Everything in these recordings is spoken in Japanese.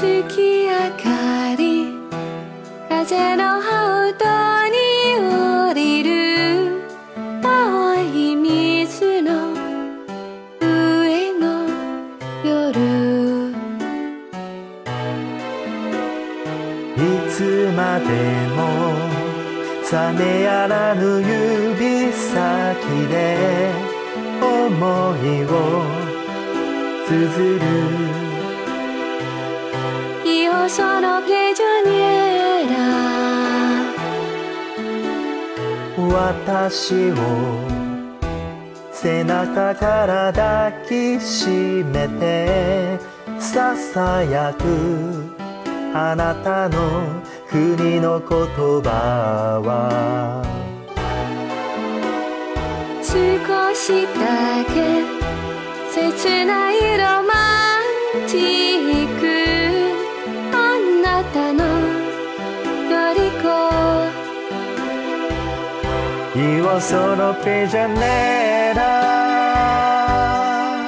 月明かり風の羽音に降りる青い水の上の夜。いつまでも冷めやらぬ指先で思いを綴る。Io sono prigioniera 私を背中から抱きしめてささやくあなたの国の言葉は。少しだけ切ないロマンチッ Io sono prigioniera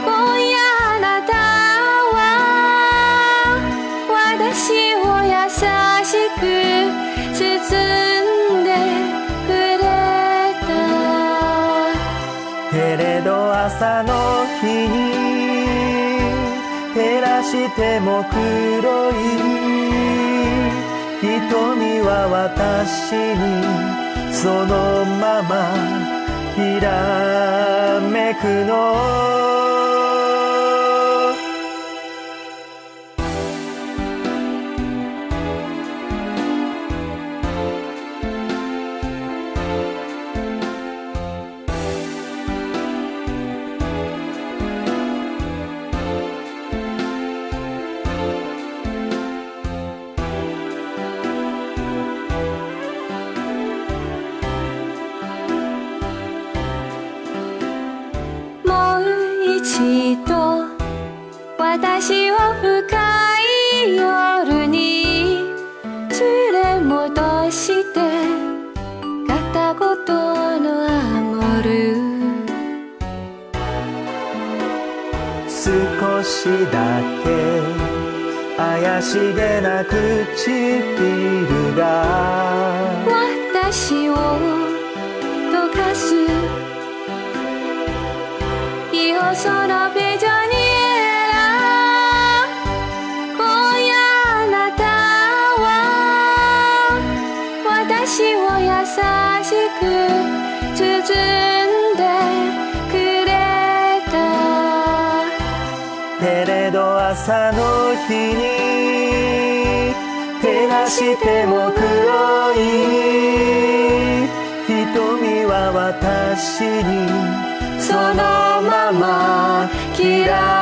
今夜あなたは私を優しく包んでくれた。けれど朝の日に照らしても黒い瞳は私にそのままひらめくのう一度私を深い夜に連れ戻して片言のアモル。少しだけ怪しげな唇が私を朝の日に照らしても黒い瞳は私にそのまま嫌い